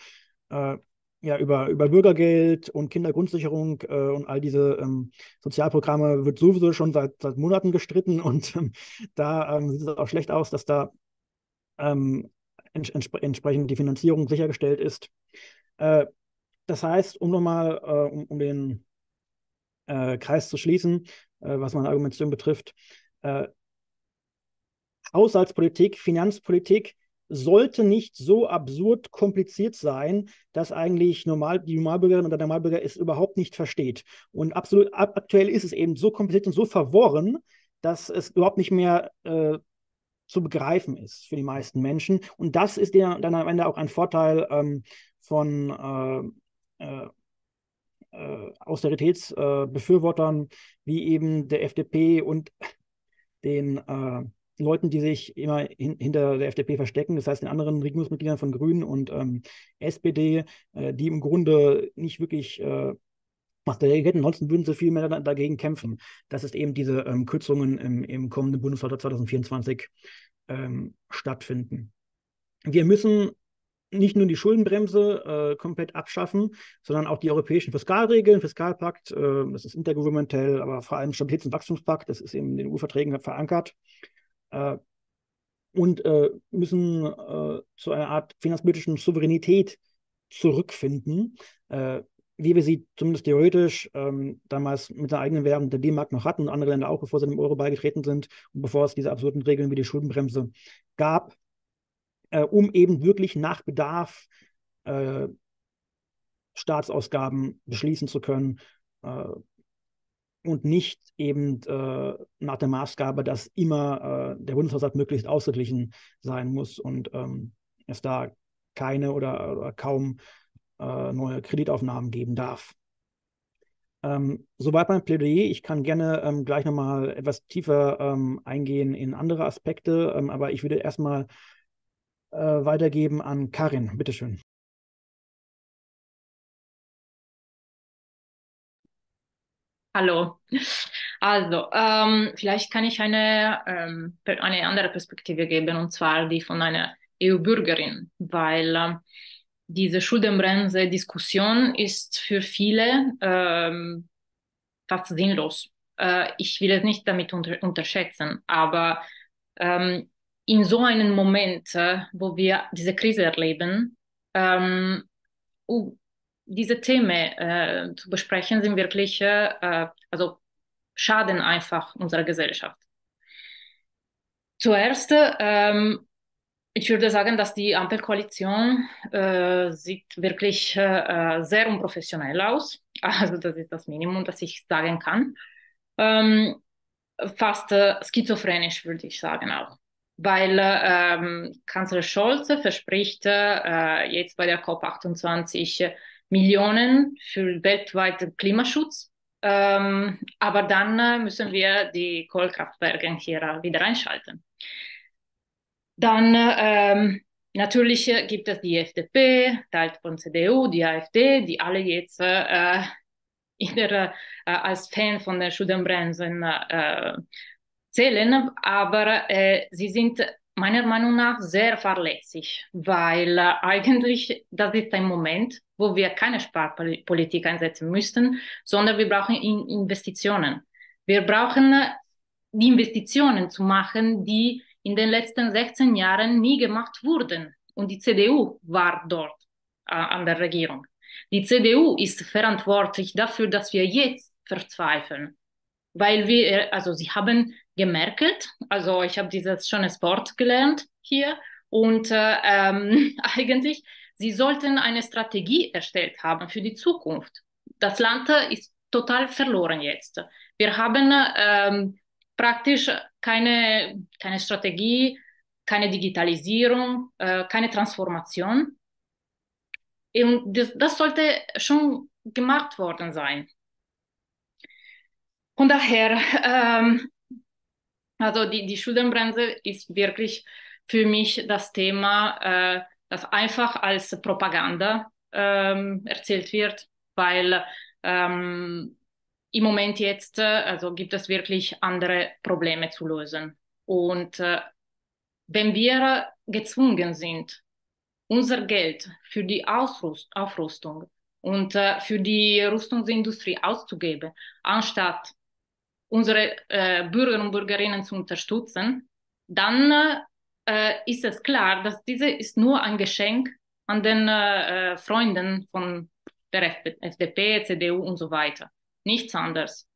Äh, ja, über, über Bürgergeld und Kindergrundsicherung und all diese ähm, Sozialprogramme wird sowieso schon seit, seit Monaten gestritten und ähm, da ähm, sieht es auch schlecht aus, dass da ähm, ents entsprechend die Finanzierung sichergestellt ist. Das heißt, um nochmal, äh, um, um, den äh, Kreis zu schließen, äh, was meine Argumentation betrifft, äh, Haushaltspolitik, Finanzpolitik sollte nicht so absurd kompliziert sein, dass eigentlich normal, die Normalbürgerin oder der Normalbürger es überhaupt nicht versteht. Und absolut aktuell ist es eben so kompliziert und so verworren, dass es überhaupt nicht mehr äh, zu begreifen ist für die meisten Menschen. Und das ist dann am Ende auch ein Vorteil ähm, von äh, äh, äh, Austeritätsbefürwortern wie eben der FDP und den äh, Leuten, die sich immer hin hinter der FDP verstecken, das heißt den anderen Regierungsmitgliedern von Grünen und ähm, SPD, äh, die im Grunde nicht wirklich äh, was dagegen hätten. Ansonsten würden sie viel mehr dagegen kämpfen. Das ist eben diese ähm, Kürzungen im, im kommenden Bundeswahljahr 2024 ähm, stattfinden. Wir müssen nicht nur die Schuldenbremse äh, komplett abschaffen, sondern auch die europäischen Fiskalregeln, Fiskalpakt, äh, das ist intergouvernementell, aber vor allem Stabilitäts- und Wachstumspakt, das ist eben in den EU-Verträgen verankert. Äh, und äh, müssen äh, zu einer Art finanzpolitischen Souveränität zurückfinden, äh, wie wir sie zumindest theoretisch ähm, damals mit der eigenen Währung der D-Mark noch hatten und andere Länder auch, bevor sie dem Euro beigetreten sind und bevor es diese absurden Regeln wie die Schuldenbremse gab äh, um eben wirklich nach Bedarf äh, Staatsausgaben beschließen zu können äh, und nicht eben äh, nach der Maßgabe, dass immer äh, der Bundeshaushalt möglichst ausgeglichen sein muss und ähm, es da keine oder, oder kaum äh, neue Kreditaufnahmen geben darf. Ähm, soweit mein Plädoyer. Ich kann gerne ähm, gleich nochmal etwas tiefer ähm, eingehen in andere Aspekte, ähm, aber ich würde erstmal äh, weitergeben an Karin. Bitteschön. Hallo. Also, ähm, vielleicht kann ich eine, ähm, eine andere Perspektive geben, und zwar die von einer EU-Bürgerin, weil äh, diese Schuldenbremse-Diskussion ist für viele ähm, fast sinnlos. Äh, ich will es nicht damit unter unterschätzen, aber ähm, in so einem Moment, äh, wo wir diese Krise erleben, ähm, diese Themen äh, zu besprechen, sind wirklich, äh, also schaden einfach unserer Gesellschaft. Zuerst, ähm, ich würde sagen, dass die Ampelkoalition äh, sieht wirklich äh, sehr unprofessionell aus. Also das ist das Minimum, das ich sagen kann. Ähm, fast äh, schizophrenisch, würde ich sagen auch. Weil ähm, Kanzler Scholz verspricht äh, jetzt bei der COP28 Millionen für weltweiten Klimaschutz. Ähm, aber dann äh, müssen wir die Kohlekraftwerke hier wieder einschalten. Dann ähm, natürlich gibt es die FDP, Teil von CDU, die AfD, die alle jetzt äh, der, äh, als Fan von der Schuldenbremsen äh, zählen, aber äh, sie sind meiner Meinung nach sehr verletzlich, weil äh, eigentlich das ist ein Moment, wo wir keine Sparpolitik einsetzen müssten, sondern wir brauchen in Investitionen. Wir brauchen äh, die Investitionen zu machen, die in den letzten 16 Jahren nie gemacht wurden. Und die CDU war dort äh, an der Regierung. Die CDU ist verantwortlich dafür, dass wir jetzt verzweifeln. Weil wir, also sie haben gemerkt, also ich habe dieses schöne Wort gelernt hier und äh, ähm, eigentlich, sie sollten eine Strategie erstellt haben für die Zukunft. Das Land ist total verloren jetzt. Wir haben ähm, praktisch keine, keine Strategie, keine Digitalisierung, äh, keine Transformation. Und das, das sollte schon gemacht worden sein. Von daher, ähm, also die, die Schuldenbremse ist wirklich für mich das Thema, äh, das einfach als Propaganda ähm, erzählt wird, weil ähm, im Moment jetzt, äh, also gibt es wirklich andere Probleme zu lösen. Und äh, wenn wir gezwungen sind, unser Geld für die Ausrüst Aufrüstung und äh, für die Rüstungsindustrie auszugeben, anstatt unsere äh, Bürger und Bürgerinnen zu unterstützen, dann äh, ist es klar, dass diese ist nur ein Geschenk an den äh, Freunden von der FDP, CDU und so weiter. Nichts anderes.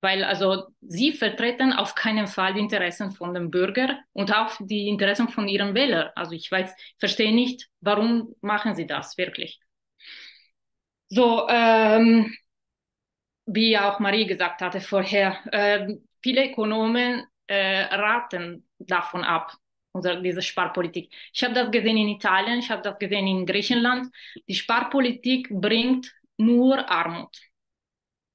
Weil also sie vertreten auf keinen Fall die Interessen von den Bürgern und auch die Interessen von ihren Wählern. Also ich weiß, verstehe nicht, warum machen sie das wirklich. So, ähm, wie auch Marie gesagt hatte vorher, äh, viele Ökonomen äh, raten davon ab, unsere, diese Sparpolitik. Ich habe das gesehen in Italien, ich habe das gesehen in Griechenland. Die Sparpolitik bringt nur Armut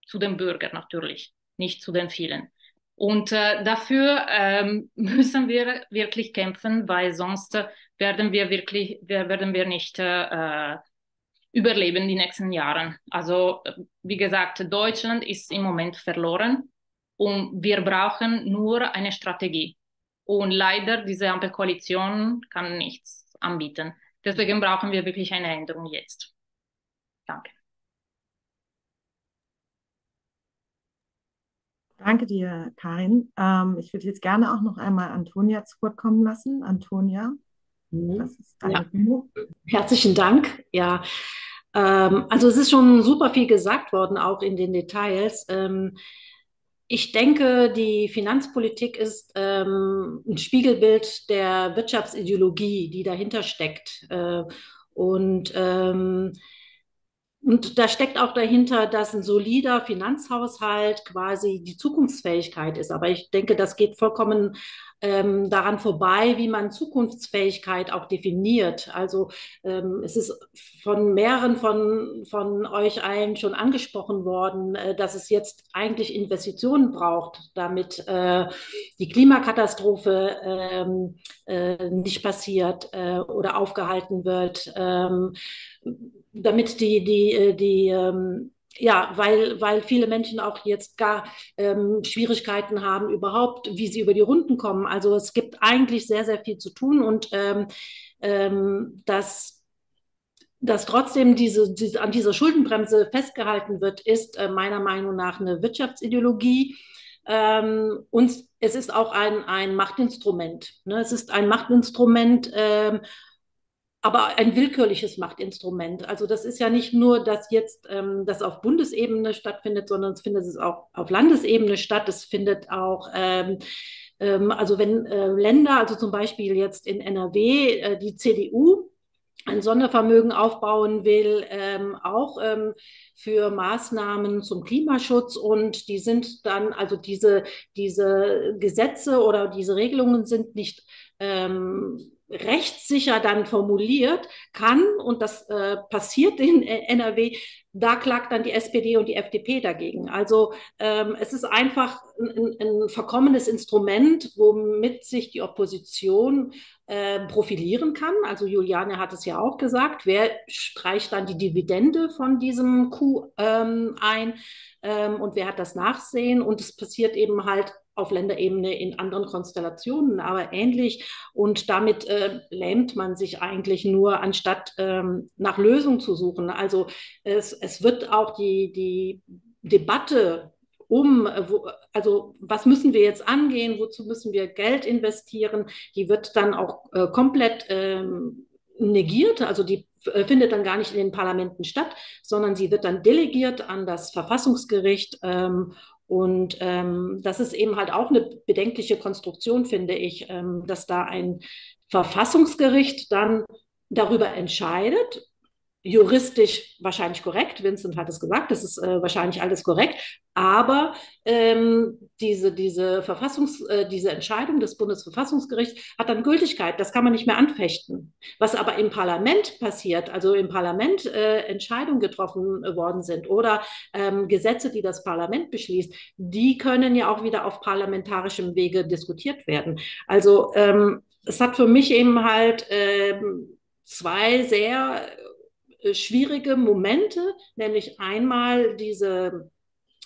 zu den Bürgern natürlich, nicht zu den vielen. Und äh, dafür ähm, müssen wir wirklich kämpfen, weil sonst werden wir wirklich, werden wir nicht äh, überleben die nächsten Jahre. Also wie gesagt, Deutschland ist im Moment verloren und wir brauchen nur eine Strategie. Und leider, diese Ampelkoalition kann nichts anbieten. Deswegen brauchen wir wirklich eine Änderung jetzt. Danke. Danke dir, Karin. Ähm, ich würde jetzt gerne auch noch einmal Antonia zu Wort kommen lassen. Antonia, mhm. ja. Herzlichen Dank. Ja, ähm, also es ist schon super viel gesagt worden, auch in den Details. Ähm, ich denke, die Finanzpolitik ist ähm, ein Spiegelbild der Wirtschaftsideologie, die dahinter steckt. Äh, und ähm, und da steckt auch dahinter, dass ein solider Finanzhaushalt quasi die Zukunftsfähigkeit ist. Aber ich denke, das geht vollkommen ähm, daran vorbei, wie man Zukunftsfähigkeit auch definiert. Also ähm, es ist von mehreren von, von euch allen schon angesprochen worden, äh, dass es jetzt eigentlich Investitionen braucht, damit äh, die Klimakatastrophe ähm, äh, nicht passiert äh, oder aufgehalten wird, ähm, damit die, die, äh, die ähm, ja, weil, weil viele Menschen auch jetzt gar ähm, Schwierigkeiten haben, überhaupt, wie sie über die Runden kommen. Also es gibt eigentlich sehr, sehr viel zu tun und ähm, ähm, dass, dass trotzdem diese, diese, an dieser Schuldenbremse festgehalten wird, ist äh, meiner Meinung nach eine Wirtschaftsideologie. Ähm, und es ist auch ein, ein Machtinstrument. Ne? Es ist ein Machtinstrument, ähm, aber ein willkürliches Machtinstrument. Also das ist ja nicht nur, dass jetzt ähm, das auf Bundesebene stattfindet, sondern es findet es auch auf Landesebene statt. Es findet auch ähm, ähm, also wenn äh, Länder, also zum Beispiel jetzt in NRW, äh, die CDU ein Sondervermögen aufbauen will, ähm, auch ähm, für Maßnahmen zum Klimaschutz. Und die sind dann, also diese, diese Gesetze oder diese Regelungen sind nicht ähm, rechtssicher dann formuliert, kann, und das äh, passiert in NRW, da klagt dann die SPD und die FDP dagegen. Also ähm, es ist einfach ein, ein, verkommenes Instrument, womit sich die Opposition äh, profilieren kann. Also Juliane hat es ja auch gesagt, wer streicht dann die Dividende von diesem Coup ähm, ein ähm, und wer hat das Nachsehen? Und es passiert eben halt auf Länderebene in anderen Konstellationen, aber ähnlich. Und damit äh, lähmt man sich eigentlich nur, anstatt ähm, nach Lösungen zu suchen. Also es, es wird auch die, die Debatte um, wo, also was müssen wir jetzt angehen, wozu müssen wir Geld investieren, die wird dann auch äh, komplett ähm, negiert, also die äh, findet dann gar nicht in den Parlamenten statt, sondern sie wird dann delegiert an das Verfassungsgericht ähm, und ähm, das ist eben halt auch eine bedenkliche Konstruktion, finde ich, ähm, dass da ein Verfassungsgericht dann darüber entscheidet, juristisch wahrscheinlich korrekt. Vincent hat es gesagt, das ist äh, wahrscheinlich alles korrekt. Aber ähm, diese, diese, Verfassungs-, äh, diese Entscheidung des Bundesverfassungsgerichts hat dann Gültigkeit. Das kann man nicht mehr anfechten. Was aber im Parlament passiert, also im Parlament äh, Entscheidungen getroffen worden sind oder ähm, Gesetze, die das Parlament beschließt, die können ja auch wieder auf parlamentarischem Wege diskutiert werden. Also ähm, es hat für mich eben halt ähm, zwei sehr schwierige Momente, nämlich einmal diese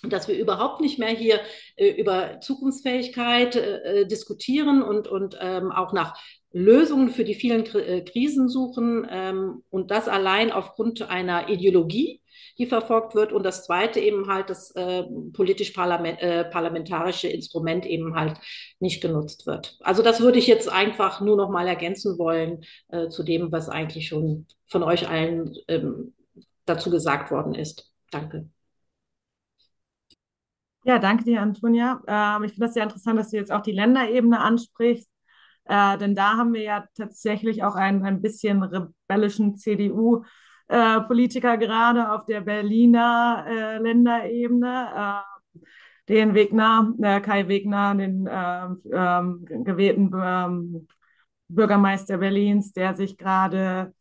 dass wir überhaupt nicht mehr hier äh, über Zukunftsfähigkeit äh, äh diskutieren und, und ähm, auch nach Lösungen für die vielen K Krisen suchen ähm, und das allein aufgrund einer Ideologie, die verfolgt wird und das zweite eben halt das äh, politisch-parlamentarische äh, Instrument eben halt nicht genutzt wird. Also das würde ich jetzt einfach nur noch mal ergänzen wollen äh, zu dem, was eigentlich schon von euch allen ähm, dazu gesagt worden ist. Danke. Ja, danke dir, Antonia. Ähm, ich finde das sehr interessant, dass du jetzt auch die Länderebene ansprichst, äh, denn da haben wir ja tatsächlich auch einen ein bisschen rebellischen CDU äh, Politiker gerade auf der Berliner äh, Länderebene, äh, den Wegner, äh, Kai Wegner, den ähm, ähm, gewählten ähm, Bürgermeister Berlins, der sich gerade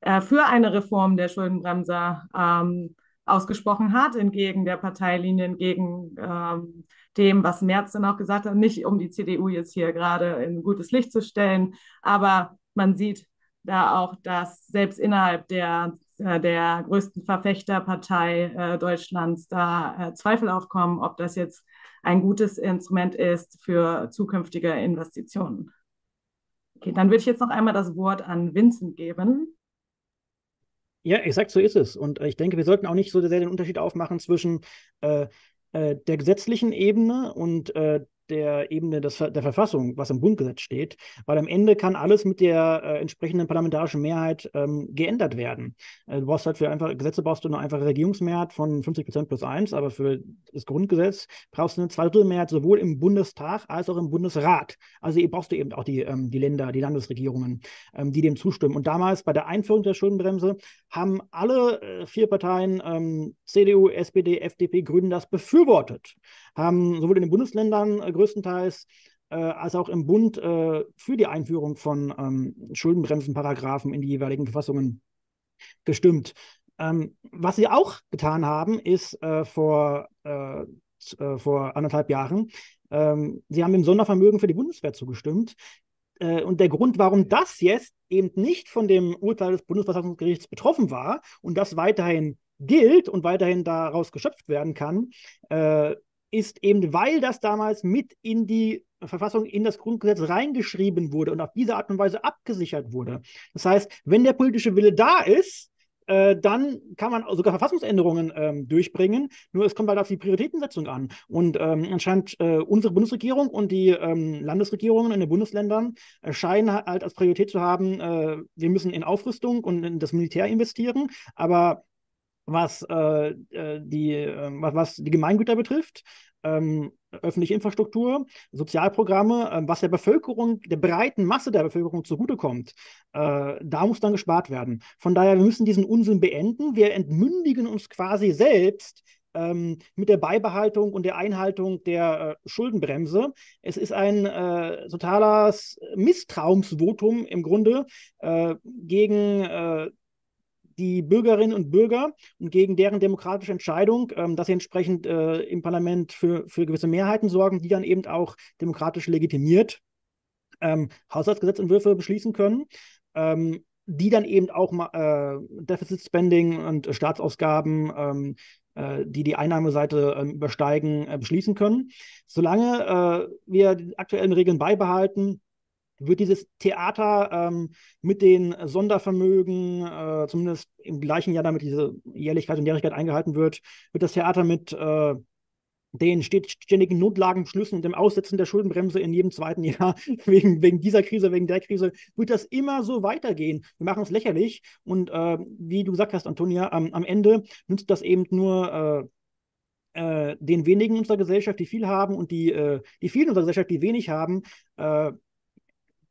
äh, für eine Reform der Schuldenbremse ähm, ausgesprochen hat, entgegen der Parteilinie, entgegen dem, was Merz dann auch gesagt hat, nicht um die CDU jetzt hier gerade in gutes Licht zu stellen, aber man sieht da auch, dass selbst innerhalb der äh, der größten Verfechterpartei äh, Deutschlands da äh, Zweifel aufkommen, ob das jetzt ein gutes Instrument ist für zukünftige Investitionen. Okay, dann würde ich jetzt noch einmal das Wort an Vincent geben. Ja, exakt so ist es. Und ich denke, wir sollten auch nicht so sehr den Unterschied aufmachen zwischen äh, äh, der gesetzlichen Ebene und äh, der Ebene des, der Verfassung, was im Grundgesetz steht, weil am Ende kann alles mit der äh, entsprechenden parlamentarischen Mehrheit ähm, geändert werden. Äh, du brauchst halt für einfach Gesetze brauchst du eine einfache Regierungsmehrheit von 50 Prozent plus eins, aber für das Grundgesetz brauchst du eine Zweidrittelmehrheit sowohl im Bundestag als auch im Bundesrat. Also brauchst du eben auch die, ähm, die Länder, die Landesregierungen, ähm, die dem zustimmen. Und damals bei der Einführung der Schuldenbremse haben alle äh, vier Parteien, ähm, CDU, SPD, FDP, Grünen, das befürwortet haben sowohl in den Bundesländern äh, größtenteils äh, als auch im Bund äh, für die Einführung von ähm, Schuldenbremsenparagraphen in die jeweiligen Verfassungen gestimmt. Ähm, was sie auch getan haben, ist äh, vor, äh, äh, vor anderthalb Jahren, ähm, sie haben dem Sondervermögen für die Bundeswehr zugestimmt. und der Grund, warum das jetzt eben nicht von dem Urteil des Bundesverfassungsgerichts betroffen war und das weiterhin gilt und weiterhin daraus geschöpft werden kann, äh, ist eben, weil das damals mit in die Verfassung, in das Grundgesetz reingeschrieben wurde und auf diese Art und Weise abgesichert wurde. Das heißt, wenn der politische Wille da ist, äh, dann kann man sogar Verfassungsänderungen ähm, durchbringen. Nur es kommt halt auf die Prioritätensetzung an. Und ähm, anscheinend äh, unsere Bundesregierung und die ähm, Landesregierungen in den Bundesländern scheinen halt als Priorität zu haben, äh, wir müssen in Aufrüstung und in das Militär investieren. Aber was, äh, äh, die, was, was die Gemeingüter betrifft, ähm, öffentliche Infrastruktur, Sozialprogramme, äh, was der Bevölkerung, der breiten Masse der Bevölkerung zugutekommt, äh, da muss dann gespart werden. Von daher, wir müssen diesen Unsinn beenden. Wir entmündigen uns quasi selbst ähm, mit der Beibehaltung und der Einhaltung der äh, Schuldenbremse. Es ist ein äh, totales Misstrauensvotum im Grunde äh, gegen äh, die Bürgerinnen und Bürger und gegen deren demokratische Entscheidung, ähm, dass sie entsprechend äh, im Parlament für, für gewisse Mehrheiten sorgen, die dann eben auch demokratisch legitimiert ähm, Haushaltsgesetzentwürfe beschließen können. Ähm, die dann eben auch äh, Deficit Spending und Staatsausgaben, ähm, äh, die die Einnahmeseite äh, übersteigen, äh, beschließen können. Solange äh, wir die aktuellen Regeln beibehalten, wird dieses Theater ähm, mit den Sondervermögen, äh, zumindest im gleichen Jahr, damit diese Jährlichkeit und Jährigkeit eingehalten wird, wird das Theater mit äh, den ständigen Notlagenbeschlüssen und dem Aussetzen der Schuldenbremse in jedem zweiten Jahr, wegen, wegen dieser Krise, wegen der Krise, wird das immer so weitergehen. Wir machen uns lächerlich und äh, wie du gesagt hast, Antonia, ähm, am Ende nützt das eben nur äh, äh, den wenigen unserer Gesellschaft, die viel haben und die, äh, die vielen unserer Gesellschaft, die wenig haben,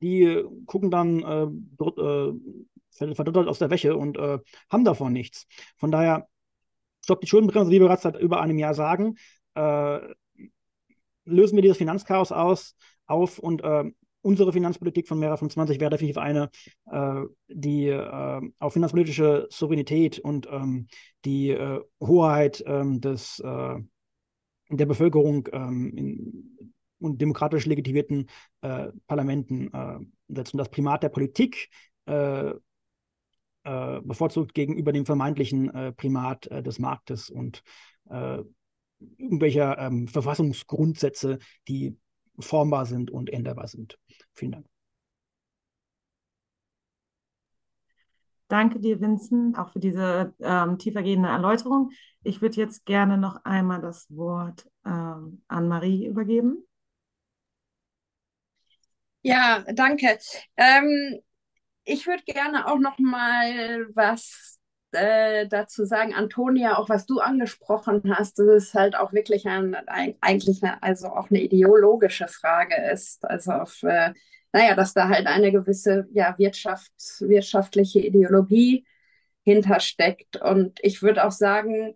die gucken dann äh, dort, äh, verdottert aus der Wäsche und äh, haben davon nichts. Von daher, stoppt die Schuldenbremse, wie wir bereits seit über einem Jahr sagen, äh, lösen wir dieses Finanzchaos aus, auf und unsere Finanzpolitik von Mera 25 wäre definitiv eine, äh, die äh, auf finanzpolitische Souveränität und ähm, die äh, Hoheit ähm, des, der Bevölkerung ähm, in, und demokratisch legitimierten äh, Parlamenten äh, setzen. Das Primat der Politik äh, äh bevorzugt gegenüber dem vermeintlichen äh, Primat äh, des Marktes und irgendwelcher ähm, Verfassungsgrundsätze, die formbar sind und änderbar sind. Vielen Dank. Danke dir, Vincent, auch für diese ähm, tiefergehende Erläuterung. Ich würde jetzt gerne noch einmal das Wort ähm, an Marie übergeben. Ja, danke. Ähm, ich würde gerne auch noch mal was äh, dazu sagen, Antonia, auch was du angesprochen hast, dass es halt auch wirklich ein, ein, eigentlich eine, also auch eine ideologische Frage ist. Also auf, äh, naja, dass da halt eine gewisse ja, Wirtschaft, wirtschaftliche Ideologie hintersteckt. Und ich würde auch sagen,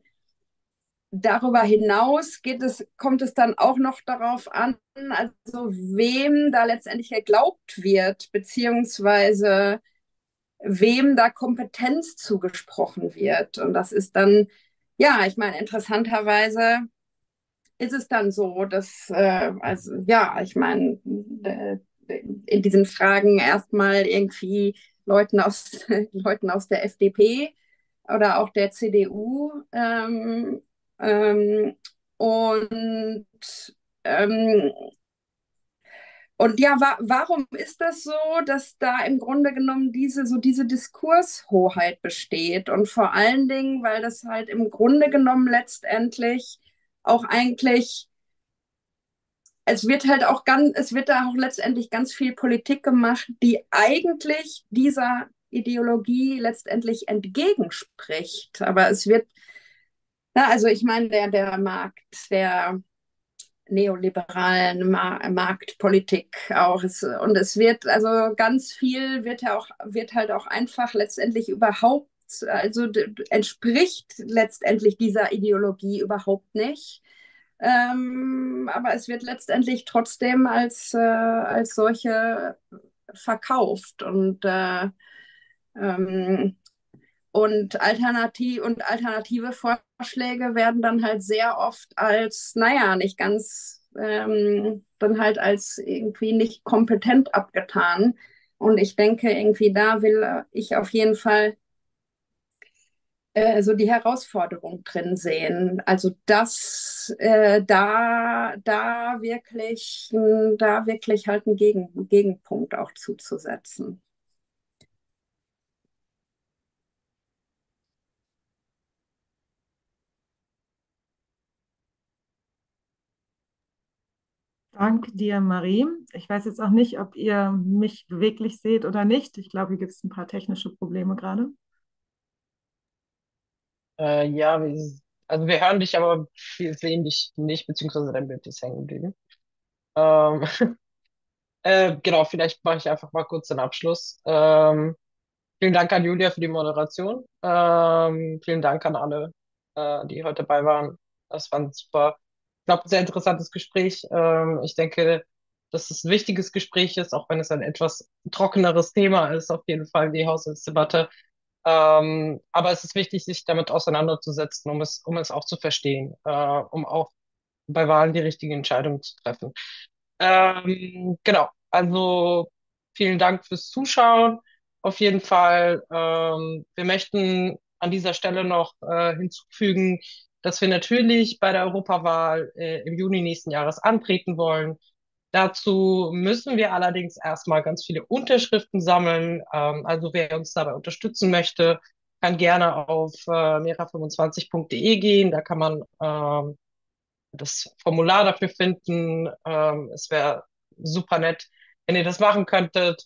darüber hinaus geht es, kommt es dann auch noch darauf an, also wem da letztendlich geglaubt wird, beziehungsweise wem da Kompetenz zugesprochen wird. Und das ist dann, ja, ich meine, interessanterweise ist es dann so, dass, äh, also ja, ich meine, äh, in diesen Fragen erstmal irgendwie Leuten aus, Leuten aus der FDP oder auch der CDU ähm, ähm, und ähm, und ja, wa warum ist das so, dass da im Grunde genommen diese so diese Diskurshoheit besteht? Und vor allen Dingen, weil das halt im Grunde genommen letztendlich auch eigentlich es wird halt auch ganz, es wird da auch letztendlich ganz viel Politik gemacht, die eigentlich dieser Ideologie letztendlich entgegenspricht. Aber es wird ja, also ich meine, der, der Markt, der neoliberalen Ma Marktpolitik auch. Es, und es wird also ganz viel wird ja auch, wird halt auch einfach letztendlich überhaupt, also entspricht letztendlich dieser Ideologie überhaupt nicht. Ähm, aber es wird letztendlich trotzdem als, äh, als solche verkauft. Und äh, ähm, und, alternativ und alternative Vorschläge werden dann halt sehr oft als, naja, nicht ganz, ähm, dann halt als irgendwie nicht kompetent abgetan. Und ich denke, irgendwie da will ich auf jeden Fall äh, so die Herausforderung drin sehen. Also das, äh, da, da wirklich, da wirklich halt einen Gegen, Gegenpunkt auch zuzusetzen. Danke dir, Marie. Ich weiß jetzt auch nicht, ob ihr mich beweglich seht oder nicht. Ich glaube, hier gibt es ein paar technische Probleme gerade. Äh, ja, wir, also wir hören dich, aber wir sehen dich nicht, beziehungsweise dein Bild ist hängen geblieben. Ähm, äh, genau, vielleicht mache ich einfach mal kurz den Abschluss. Ähm, vielen Dank an Julia für die Moderation. Ähm, vielen Dank an alle, äh, die heute dabei waren. Das war ein super, glaube, sehr interessantes Gespräch. Ähm, ich denke, dass es ein wichtiges Gespräch ist, auch wenn es ein etwas trockeneres Thema ist, auf jeden Fall die Haushaltsdebatte. Ähm, aber es ist wichtig, sich damit auseinanderzusetzen, um es, um es auch zu verstehen, äh, um auch bei Wahlen die richtigen Entscheidungen zu treffen. Ähm, genau, also vielen Dank fürs Zuschauen. Auf jeden Fall, ähm, wir möchten an dieser Stelle noch äh, hinzufügen, dass wir natürlich bei der Europawahl äh, im Juni nächsten Jahres antreten wollen. Dazu müssen wir allerdings erstmal ganz viele Unterschriften sammeln. Ähm, also wer uns dabei unterstützen möchte, kann gerne auf äh, mera25.de gehen. Da kann man ähm, das Formular dafür finden. Ähm, es wäre super nett, wenn ihr das machen könntet.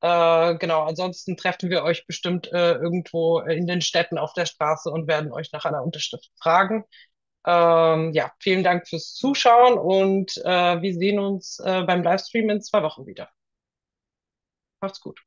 Äh, genau, ansonsten treffen wir euch bestimmt äh, irgendwo in den Städten auf der Straße und werden euch nach einer Unterschrift fragen. Ähm, ja, vielen Dank fürs Zuschauen und äh, wir sehen uns äh, beim Livestream in zwei Wochen wieder. Macht's gut.